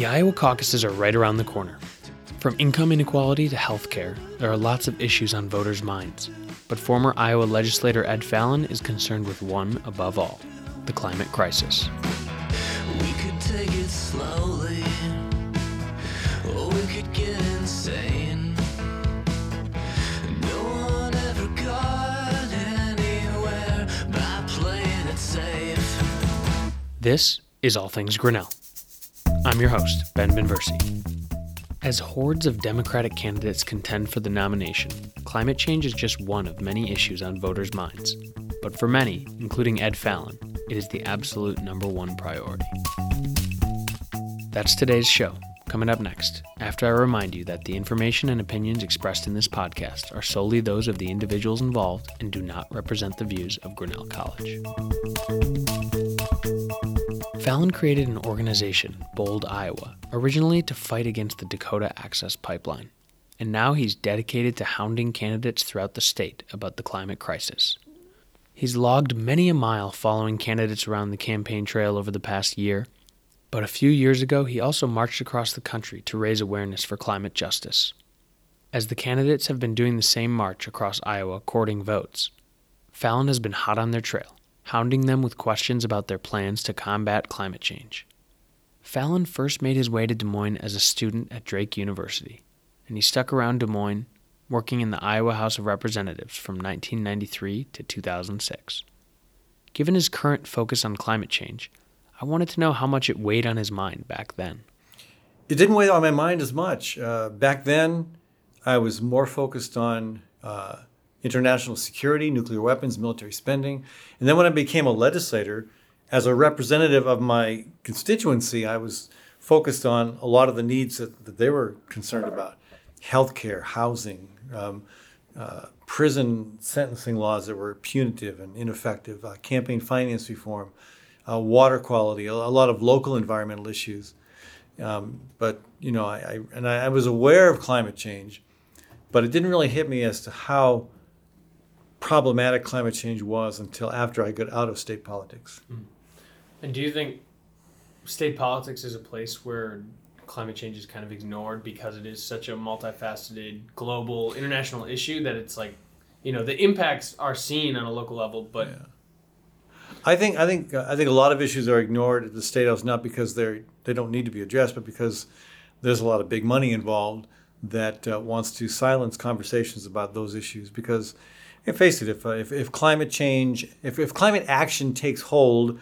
The Iowa caucuses are right around the corner. From income inequality to healthcare, there are lots of issues on voters' minds. But former Iowa legislator Ed Fallon is concerned with one above all the climate crisis. We could take it slowly, or we could get insane. No one ever got anywhere by playing it safe. This is All Things Grinnell. I'm your host, Ben Binversie. As hordes of Democratic candidates contend for the nomination, climate change is just one of many issues on voters' minds. But for many, including Ed Fallon, it is the absolute number one priority. That's today's show. Coming up next, after I remind you that the information and opinions expressed in this podcast are solely those of the individuals involved and do not represent the views of Grinnell College. Fallon created an organization, Bold Iowa, originally to fight against the Dakota Access Pipeline, and now he's dedicated to hounding candidates throughout the state about the climate crisis. He's logged many a mile following candidates around the campaign trail over the past year, but a few years ago he also marched across the country to raise awareness for climate justice. As the candidates have been doing the same march across Iowa courting votes, Fallon has been hot on their trail hounding them with questions about their plans to combat climate change. Fallon first made his way to Des Moines as a student at Drake University, and he stuck around Des Moines, working in the Iowa House of Representatives from 1993 to 2006. Given his current focus on climate change, I wanted to know how much it weighed on his mind back then. It didn't weigh on my mind as much. Uh, back then, I was more focused on uh, international security, nuclear weapons, military spending. And then when I became a legislator, as a representative of my constituency, I was focused on a lot of the needs that, that they were concerned about healthcare, housing, um, uh, prison sentencing laws that were punitive and ineffective, uh, campaign finance reform, uh, water quality, a, lot of local environmental issues. Um, but you know, I, I and I, I was aware of climate change, but it didn't really hit me as to how problematic climate change was until after I got out of state politics. Mm. And do you think state politics is a place where climate change is kind of ignored because it is such a multifaceted global international issue that it's like you know the impacts are seen on a local level but yeah. I think I think I think a lot of issues are ignored at the state house not because they're they don't need to be addressed but because there's a lot of big money involved that uh, wants to silence conversations about those issues because and face it, if, uh, if, if, climate change, if, if climate action takes hold,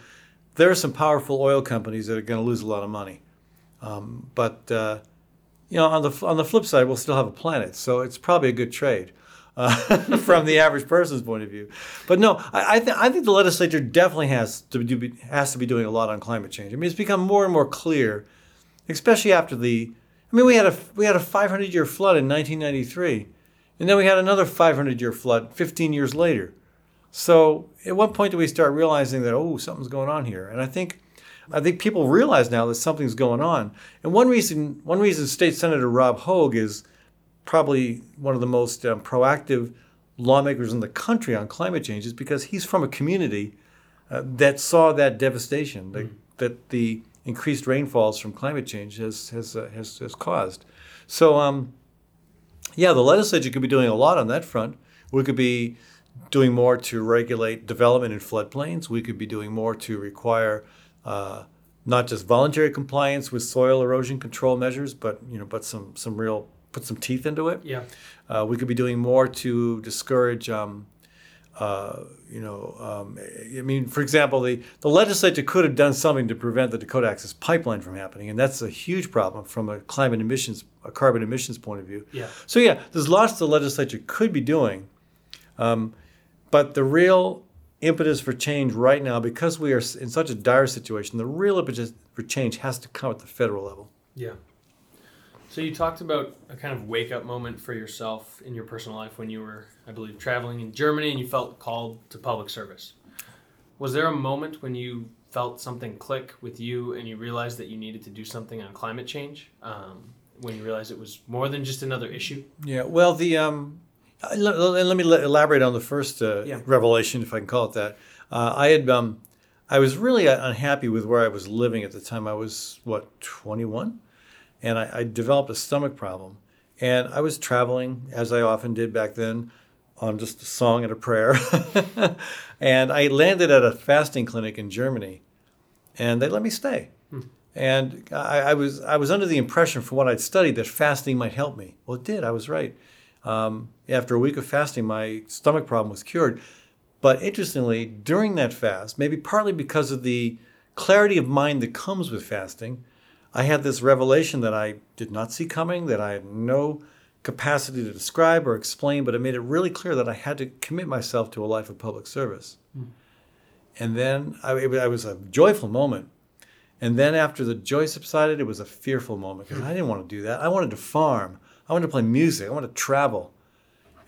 there are some powerful oil companies that are going to lose a lot of money. Um, but uh, you know, on the on the flip side, we'll still have a planet, so it's probably a good trade uh, from the average person's point of view. But no, I I, th- I, think the legislature definitely has to do has to be doing a lot on climate change. I mean, it's become more and more clear, especially after the. I mean, we had a we had a 500 year flood in 1993 and then we had another 500 year flood 15 years later. So at what point do we start realizing that, oh, something's going on here? And I think. I think people realize now that something's going on. And one reason, one reason State Senator Rob Hogg is probably one of the most um, proactive lawmakers in the country on climate change is because he's from a community uh, that saw that devastation that, mm. that the increased rainfalls from climate change has has uh, has, has caused. So um, yeah, the legislature could be doing a lot on that front. We could be doing more to regulate development in floodplains. We could be doing more to require uh, not just voluntary compliance with soil erosion control measures, but you know, but some some real put some teeth into it. Yeah. Uh, we could be doing more to discourage um, uh, you know, um, I mean, for example, the, the legislature could have done something to prevent the Dakota Access Pipeline from happening, and that's a huge problem from a climate emissions, a carbon emissions point of view. Yeah. So yeah, there's lots the legislature could be doing, um, but the real impetus for change right now, because we are in such a dire situation, the real impetus for change has to come at the federal level. Yeah. So you talked about a kind of wake up moment for yourself in your personal life when you were, I believe, traveling in Germany and you felt called to public service. Was there a moment when you felt something click with you and you realized that you needed to do something on climate change? Um, when you realized it was more than just another issue? Yeah. Well, the um, let, let, me elaborate on the first uh, yeah. revelation, if I can call it that. Uh, I had um, I was really unhappy with where I was living at the time. I was what 21 and I, I developed a stomach problem. And I was traveling, as I often did back then, on just a song and a prayer. and I landed at a fasting clinic in Germany, and they let me stay. And I, I was I was under the impression, from what I'd studied, that fasting might help me. Well, it did. I was right. Um, after a week of fasting, my stomach problem was cured. But interestingly, during that fast, maybe partly because of the clarity of mind that comes with fasting, I had this revelation that I did not see coming, that I had no capacity to describe or explain, but it made it really clear that I had to commit myself to a life of public service. And then I, it I was a joyful moment. And then after the joy subsided, it was a fearful moment because I didn't want to do that. I wanted to farm. I wanted to play music. I wanted to travel.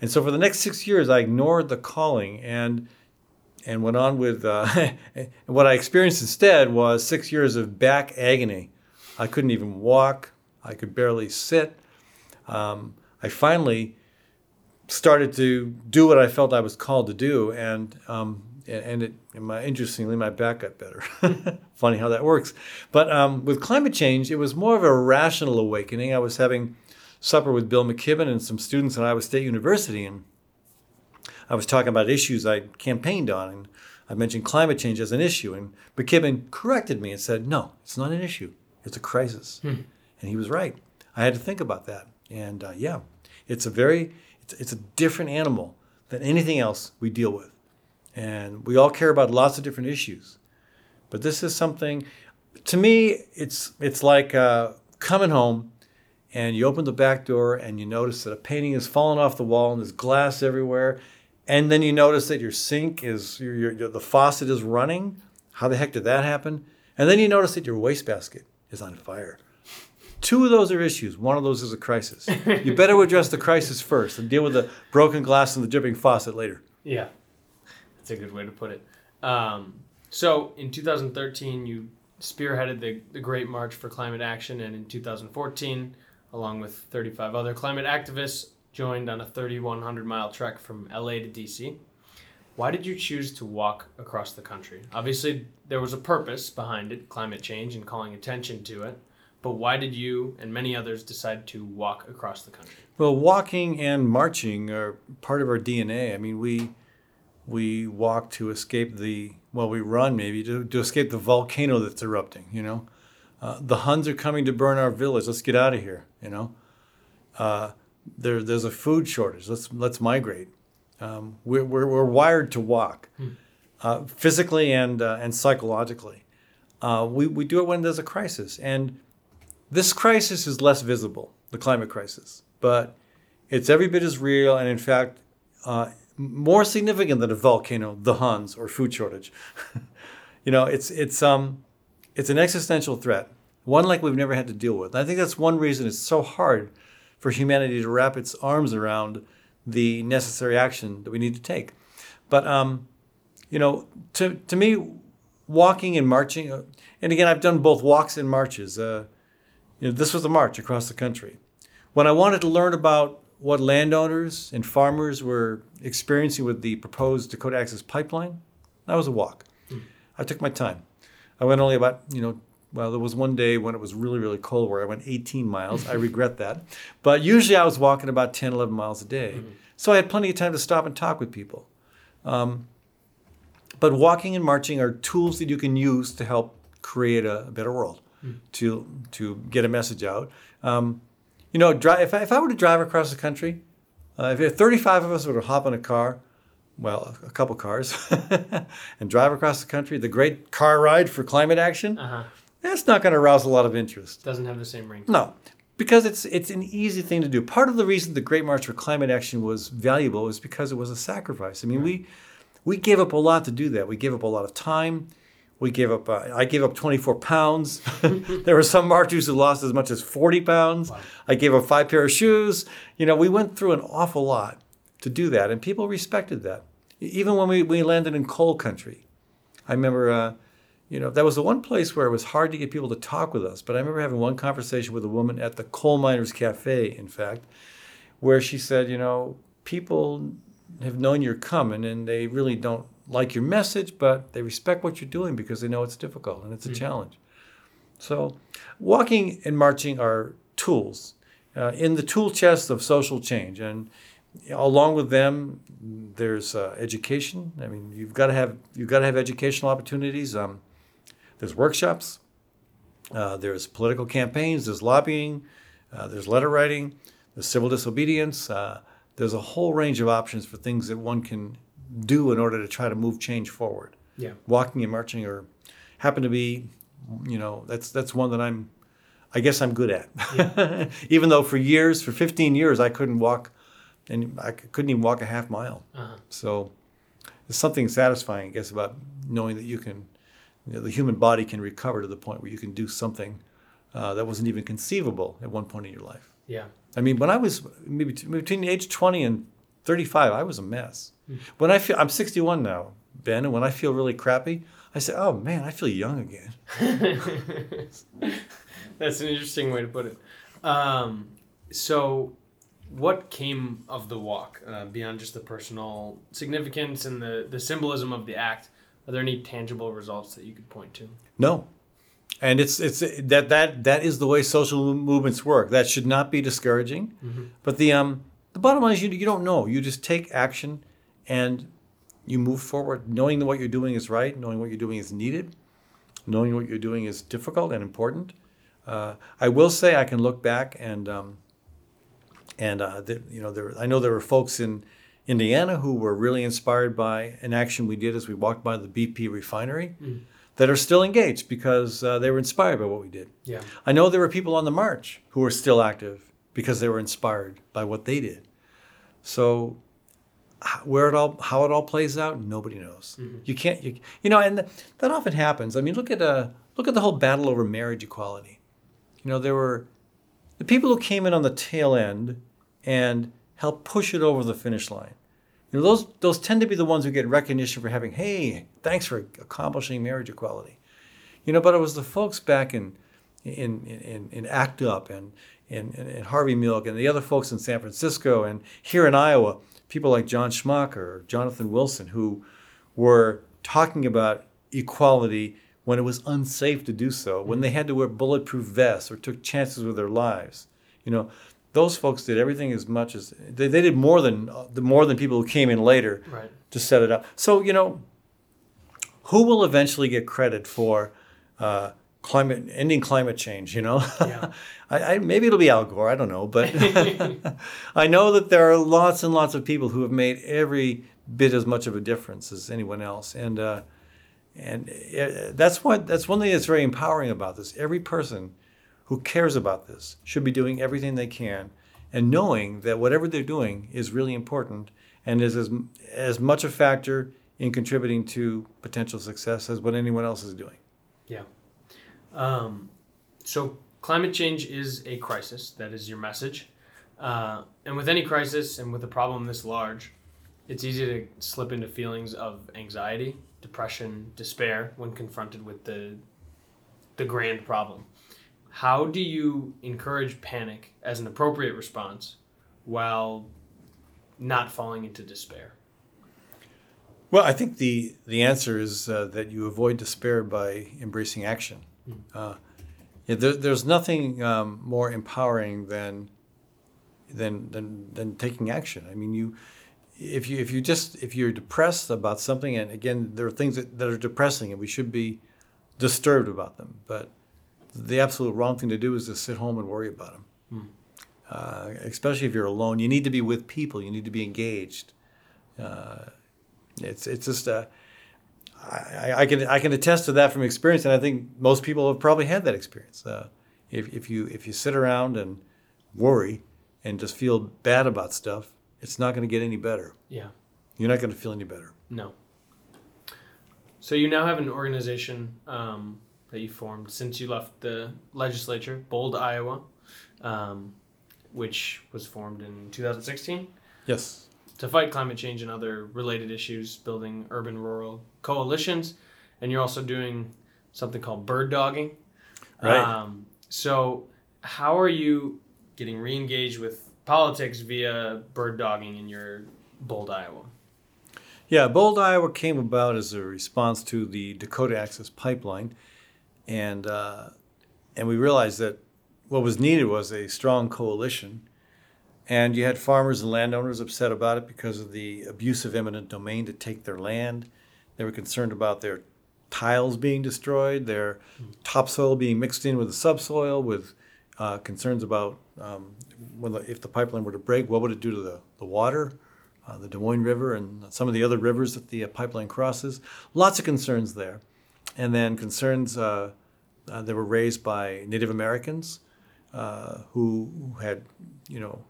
And so for the next six years, I ignored the calling and and went on with uh, what I experienced instead was six years of back agony. I couldn't even walk. I could barely sit. Um, I finally started to do what I felt I was called to do, and um, and it, and my, interestingly, my back got better. Funny how that works. But um, with climate change, it was more of a rational awakening. I was having supper with Bill McKibben and some students at Iowa State University, and I was talking about issues I campaigned on, and I mentioned climate change as an issue, and McKibben corrected me and said, "No, it's not an issue. It's a crisis." And he was right. I had to think about that, and uh, yeah, it's a very, it's, it's a different animal than anything else we deal with, and we all care about lots of different issues, but this is something. To me, it's it's like uh, coming home and you open the back door and you notice that a painting has fallen off the wall and there's glass everywhere. And then you notice that your sink is your, your, your- the faucet is running. How the heck did that happen? And then you notice that your wastebasket is on fire. Two of those are issues. One of those is a crisis. You better address the crisis first and deal with the broken glass and the dripping faucet later. Yeah, that's a good way to put it. Um, so in 2013, you spearheaded the, the Great March for Climate Action, and in 2014, along with 35 other climate activists, joined on a 3,100 mile trek from LA to DC. Why did you choose to walk across the country? Obviously, there was a purpose behind it climate change and calling attention to it. But why did you and many others decide to walk across the country? Well, walking and marching are part of our DNA. I mean, we we walk to escape the well, we run maybe to, to escape the volcano that's erupting. You know, uh, the Huns are coming to burn our village. Let's get out of here. You know, uh, there there's a food shortage. Let's let's migrate. Um, we're, we're we're wired to walk, uh, physically and uh, and psychologically. Uh, we we do it when there's a crisis, and this crisis is less visible, the climate crisis, but it's every bit as real and, in fact, uh, more significant than a volcano, the Huns, or food shortage. you know, it's it's um, it's an existential threat, one like we've never had to deal with. And I think that's one reason it's so hard for humanity to wrap its arms around the necessary action that we need to take. But um, you know, to to me, walking and marching, uh, and again, I've done both walks and marches. Uh, you know, this was a march across the country. When I wanted to learn about what landowners and farmers were experiencing with the proposed Dakota Access Pipeline, that was a walk. I took my time. I went only about, you know, well, there was one day when it was really, really cold where I went 18 miles. I regret that. But usually I was walking about 10, 11 miles a day. So I had plenty of time to stop and talk with people. Um, but walking and marching are tools that you can use to help create a, a better world, to to get a message out. Um, you know, dri- if, I, if I were to drive across the country, uh, if 35 of us were to hop in a car, well, a, couple cars, and drive across the country, the great car ride for climate action, Uh huh. that's not going to arouse a lot of interest. Doesn't have the same ring. No, because it's it's an easy thing to do. Part of the reason the Great March for Climate Action was valuable is because it was a sacrifice. I mean, we we gave up a lot to do that. We gave up a lot of time. We gave up. Uh, I gave up 24 pounds. there were some marchers who lost as much as 40 pounds. I gave up five pair of shoes. You know, we went through an awful lot to do that, and people respected that. Even when we, we landed in coal country, I remember. Uh, you know, that was the one place where it was hard to get people to talk with us. But I remember having one conversation with a woman at the Coal Miners Cafe, in fact, where she said, you know, people have known you're coming and they really don't like your message, but they respect what you're doing because they know it's difficult and it's a challenge. So, walking and marching are tools uh, in the tool chest of social change, and along with them, there's uh, education. I mean, you've got to have you've got to have educational opportunities. Um, there's workshops. Uh, there's political campaigns. There's lobbying. Uh, there's letter writing. There's civil disobedience. Uh, there's a whole range of options for things that one can do in order to try to move change forward. Yeah. Walking and marching are happen to be, you know, that's that's one that I'm, I guess I'm good at. even though for years, for 15 years, I couldn't walk, and I couldn't even walk a half mile. Uh-huh. So there's something satisfying, I guess, about knowing that you can, you know, the human body can recover to the point where you can do something uh, that wasn't even conceivable at one point in your life. Yeah. I mean, when I was maybe t- between age 20 and 35, I was a mess. When I feel, I'm 61 now, Ben, and when I feel really crappy, I say, oh man, I feel young again. That's an interesting way to put it. Um, so, what came of the walk uh, beyond just the personal significance and the, the symbolism of the act? Are there any tangible results that you could point to? No. And it's it's that that that is the way social movements work. That should not be discouraging. But the um the bottom line is you, you don't know. You just take action and you move forward knowing that what you're doing is right, knowing what you're doing is needed, knowing what you're doing is difficult and important. Uh, I will say I can look back and um, and uh, the, you know there I know there were folks in Indiana who were really inspired by an action we did as we walked by the BP refinery that are still engaged because uh, they were inspired by what we did. Yeah. I know there were people on the march who were still active because they were inspired by what they did. So where it all how it all plays out, nobody knows. You can't you, you know, and that often happens. I mean, look at uh look at the whole battle over marriage equality. You know, there were the people who came in on the tail end and helped push it over the finish line. You know, those those tend to be the ones who get recognition for having, hey, thanks for accomplishing marriage equality. You know, but it was the folks back in in in, in ACT UP and in Harvey Milk and the other folks in San Francisco and here in Iowa, people like John Schmacher or Jonathan Wilson who were talking about equality when it was unsafe to do so, when they had to wear bulletproof vests or took chances with their lives. You know, those folks did everything as much as they, they did more than the more than people who came in later Right. to set it up. So you know, who will eventually get credit for uh, climate ending climate change? You know, Yeah. I, I, maybe it'll be Al Gore. I don't know, but I know that there are lots and lots of people who have made every bit as much of a difference as anyone else, and uh, and uh, that's what that's one thing that's very empowering about this. Every person who cares about this should be doing everything they can, and knowing that whatever they're doing is really important and is as as much a factor in contributing to potential success as what anyone else is doing. Yeah. Um, so climate change is a crisis. That is your message. Uh, and with any crisis and with a problem this large, it's easy to slip into feelings of anxiety, depression, despair when confronted with the the grand problem. How do you encourage panic as an appropriate response while not falling into despair? Well, I think the the answer is uh, that you avoid despair by embracing action. Uh, yeah, there, there's nothing um, more empowering than, than than than taking action. I mean, you if you if you just if you're depressed about something, and again, there are things that, that are depressing, and we should be disturbed about them. But the absolute wrong thing to do is to sit home and worry about them. Uh, especially if you're alone, you need to be with people. You need to be engaged. Uh, it's it's just uh, I, I can I can attest to that from experience, and I think most people have probably had that experience. Uh, if if you if you sit around and worry and just feel bad about stuff, it's not going to get any better. Yeah. You're not going to feel any better. No. So you now have an organization um, that you formed since you left the legislature, Bold, Iowa, um, which was formed in 2016 Yes. to fight climate change and other related issues, building urban-rural coalitions, and you're also doing something called bird dogging. Right. Um, so how are you getting re-engaged with politics via bird dogging in your Bold, Iowa? Yeah, Bold, Iowa came about as a response to the Dakota Access Pipeline, and uh, and we realized that what was needed was a strong coalition. And you had farmers and landowners upset about it because of the abuse of eminent domain to take their land. They were concerned about their tiles being destroyed, their topsoil being mixed in with the subsoil, with uh, concerns about um, if the pipeline were to break, what would it do to the, the water, uh, the Des Moines River, and some of the other rivers that the uh, pipeline crosses. Lots of concerns there. And then concerns uh, uh, that were raised by Native Americans uh, who, had, you know,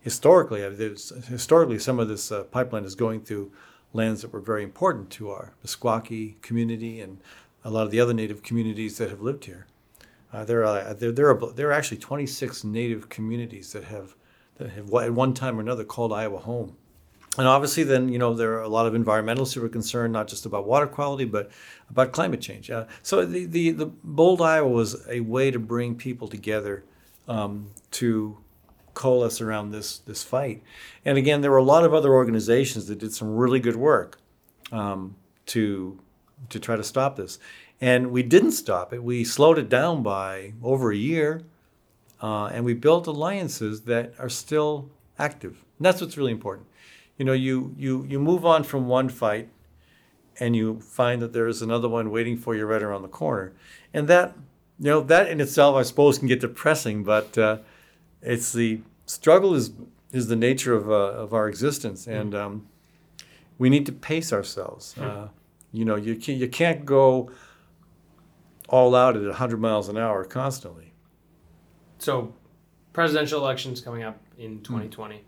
historically, uh, historically, some of this pipeline is going through lands that were very important to our Meskwaki community and a lot of the other Native communities that have lived here. Uh, there are there, there are there are actually 26 Native communities that have that have at one time or another called Iowa home. And obviously, then you know there are a lot of environmentalists who are concerned not just about water quality but about climate change. Uh, so the, the the Bold Iowa was a way to bring people together um, to coalesce around this this fight. And again, there were a lot of other organizations that did some really good work um, to to try to stop this. And we didn't stop it. We slowed it down by over a year, uh, and we built alliances that are still active. And that's what's really important. You know, you you you move on from one fight, and you find that there is another one waiting for you right around the corner, and that you know that in itself, I suppose, can get depressing. But uh, it's the struggle is is the nature of uh, of our existence, and um, we need to pace ourselves. Uh, you know, you can't, you can't go all out at 100 miles an hour constantly. So, presidential elections coming up in 2020,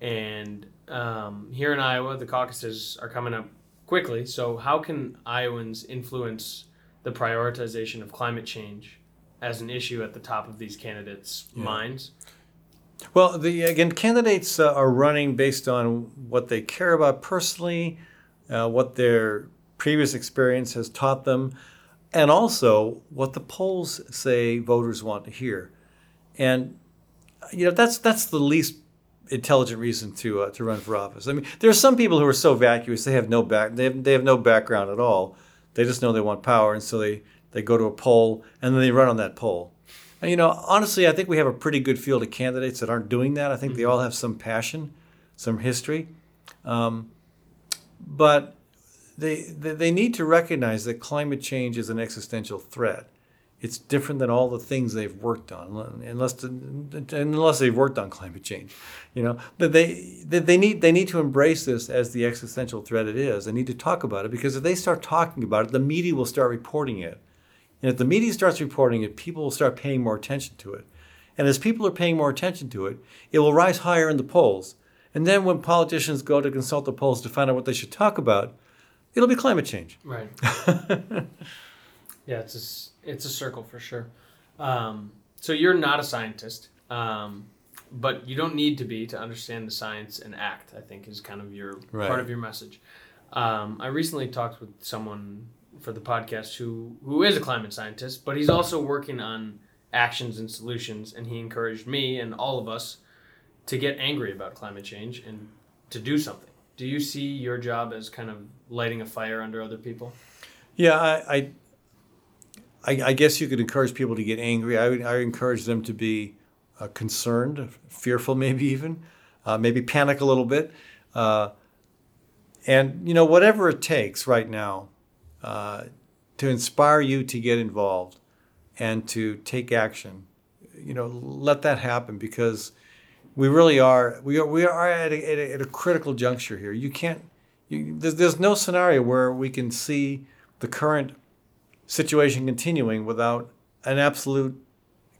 and um, here in Iowa, the caucuses are coming up quickly. So, how can Iowans influence the prioritization of climate change as an issue at the top of these candidates' minds? Well, the again, candidates uh, are running based on what they care about personally, uh, what their previous experience has taught them, and also what the polls say voters want to hear. And you know, that's that's the least intelligent reason to uh, to run for office. I mean, there are some people who are so vacuous they have no back they have, they have no background at all. They just know they want power, and so they they go to a poll and then they run on that poll. And, you know, honestly, I think we have a pretty good field of candidates that aren't doing that. I think they all have some passion, some history, um, but they, they need to recognize that climate change is an existential threat. It's different than all the things they've worked on, unless unless they've worked on climate change, you know. But they they need they need to embrace this as the existential threat it is. They need to talk about it because if they start talking about it, the media will start reporting it. And if the media starts reporting it, people will start paying more attention to it. And as people are paying more attention to it, it will rise higher in the polls. And then when politicians go to consult the polls to find out what they should talk about, it'll be climate change. Right. yeah, it's a, it's a circle for sure. Um, so you're not a scientist, um, but you don't need to be to understand the science and act. I think is kind of your Right. part of your message. Um, I recently talked with someone for the podcast who who is a climate scientist, but he's also working on actions and solutions, and he encouraged me and all of us to get angry about climate change and to do something. Do you see your job as kind of lighting a fire under other people? Yeah, I, I, I, guess you could encourage people to get angry. I would, I encourage them to be uh, concerned, fearful, maybe even, uh, maybe panic a little bit, uh, and you know whatever it takes right now uh, to inspire you to get involved and to take action. You know, let that happen because we really are we are we are at a, at a, at a critical juncture here. You can't. You, there's, there's no scenario where we can see the current situation continuing without an absolute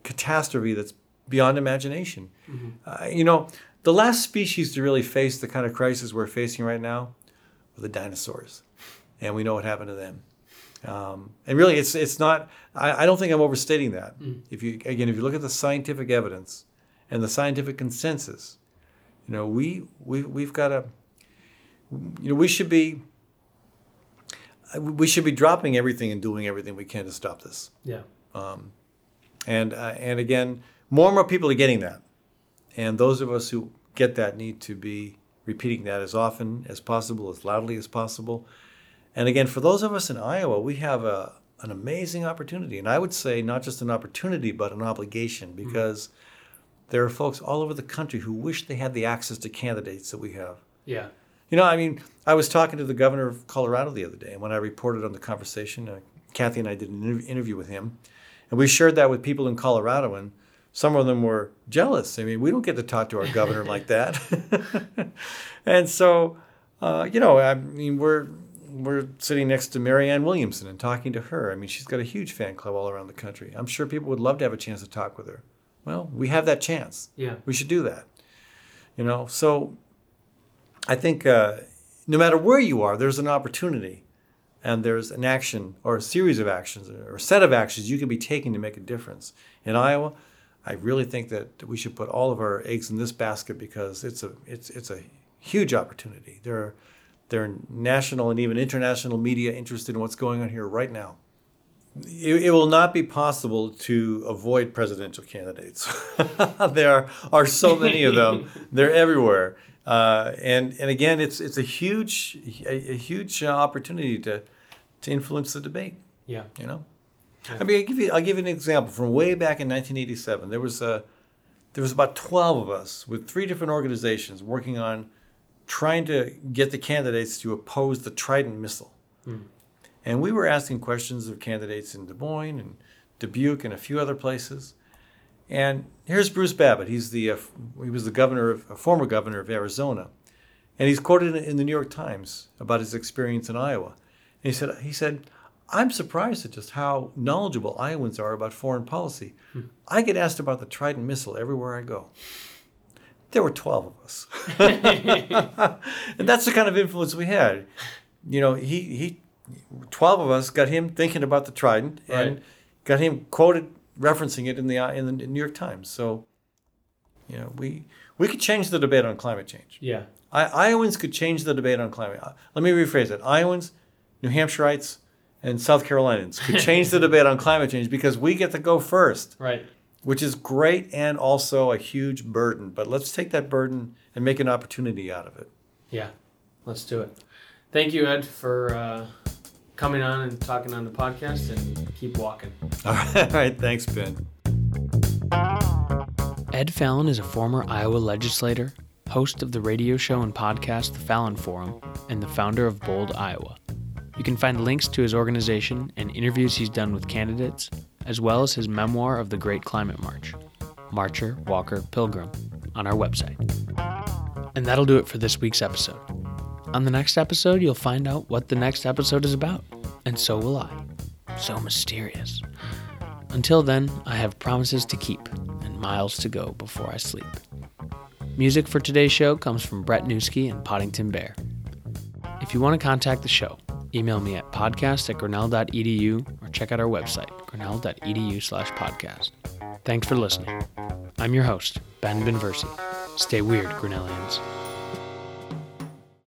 catastrophe that's beyond imagination. Uh, you know, the last species to really face the kind of crisis we're facing right now were the dinosaurs, and we know what happened to them. Um, and really, it's it's not. I, I don't think I'm overstating that. If you again, if you look at the scientific evidence and the scientific consensus, you know, we we we've got to. You know, we should be. We should be dropping everything and doing everything we can to stop this. Yeah. And uh, and again, more and more people are getting that, and those of us who get that need to be repeating that as often as possible, as loudly as possible. And again, for those of us in Iowa, we have a an amazing opportunity. And I would say not just an opportunity, but an obligation because there are folks all over the country who wish they had the access to candidates that we have. Yeah. You know, I mean, I was talking to the governor of Colorado the other day, and when I reported on the conversation, uh, Kathy and I did an inter- interview with him, and we shared that with people in Colorado, and some of them were jealous. I mean, we don't get to talk to our governor like that. and so, uh, you know, I mean, we're we're sitting next to Marianne Williamson and talking to her. I mean, she's got a huge fan club all around the country. I'm sure people would love to have a chance to talk with her. Well, we have that chance. Yeah. We should do that. You know, so I think uh, no matter where you are, there's an opportunity and there's an action or a series of actions or a set of actions you can be taking to make a difference. In Iowa, I really think that we should put all of our eggs in this basket because it's a it's it's a huge opportunity. There are there are national and even international media interested in what's going on here right now. It, it will not be possible to avoid presidential candidates. there are so many of them. They're everywhere. Uh, and and again, it's it's a huge a, a huge uh, opportunity to to influence the debate. Yeah. You know, I mean, I'll give you I'll give you an example from way back in 1987. There was a there was about 12 of us with three different organizations working on trying to get the candidates to oppose the Trident missile. And we were asking questions of candidates in Des Moines and Dubuque and a few other places. And here's Bruce Babbitt. He's the uh, he was the governor of a former governor of Arizona, and he's quoted in the New York Times about his experience in Iowa. And he said he said, "I'm surprised at just how knowledgeable Iowans are about foreign policy. I get asked about the Trident missile everywhere I go." There were 12 of us. and that's the kind of influence we had. You know, he, he 12 of us got him thinking about the Trident and Right. got him quoted referencing it in the in the New York Times. So, you know, we we could change the debate on climate change. Yeah. I, Iowans could change the debate on climate. uh, Let me rephrase it. Iowans, New Hampshireites, and South Carolinians could change the debate on climate change because we get to go first, Right. which is great and also a huge burden. But let's take that burden and make an opportunity out of it. Yeah. Let's do it. Thank you, Ed, for uh, coming on and talking on the podcast and keep walking. All right, all right thanks, Ben. Ed Fallon is a former Iowa legislator, host of the radio show and podcast The Fallon Forum, and the founder of Bold, Iowa. You can find links to his organization and interviews he's done with candidates, as well as his memoir of the Great Climate March, Marcher, Walker, Pilgrim, on our website. And that'll do it for this week's episode. On the next episode, you'll find out what the next episode is about, and so will I. So mysterious. Until then, I have promises to keep and miles to go before I sleep. Music for today's show comes from Brett Newski and Poddington Bear. If you want to contact the show, email me at podcast at grinnell.edu or check out our website, grinnell.edu slash podcast. Thanks for listening. I'm your host, Ben Binversie. Stay weird, Grinnellians.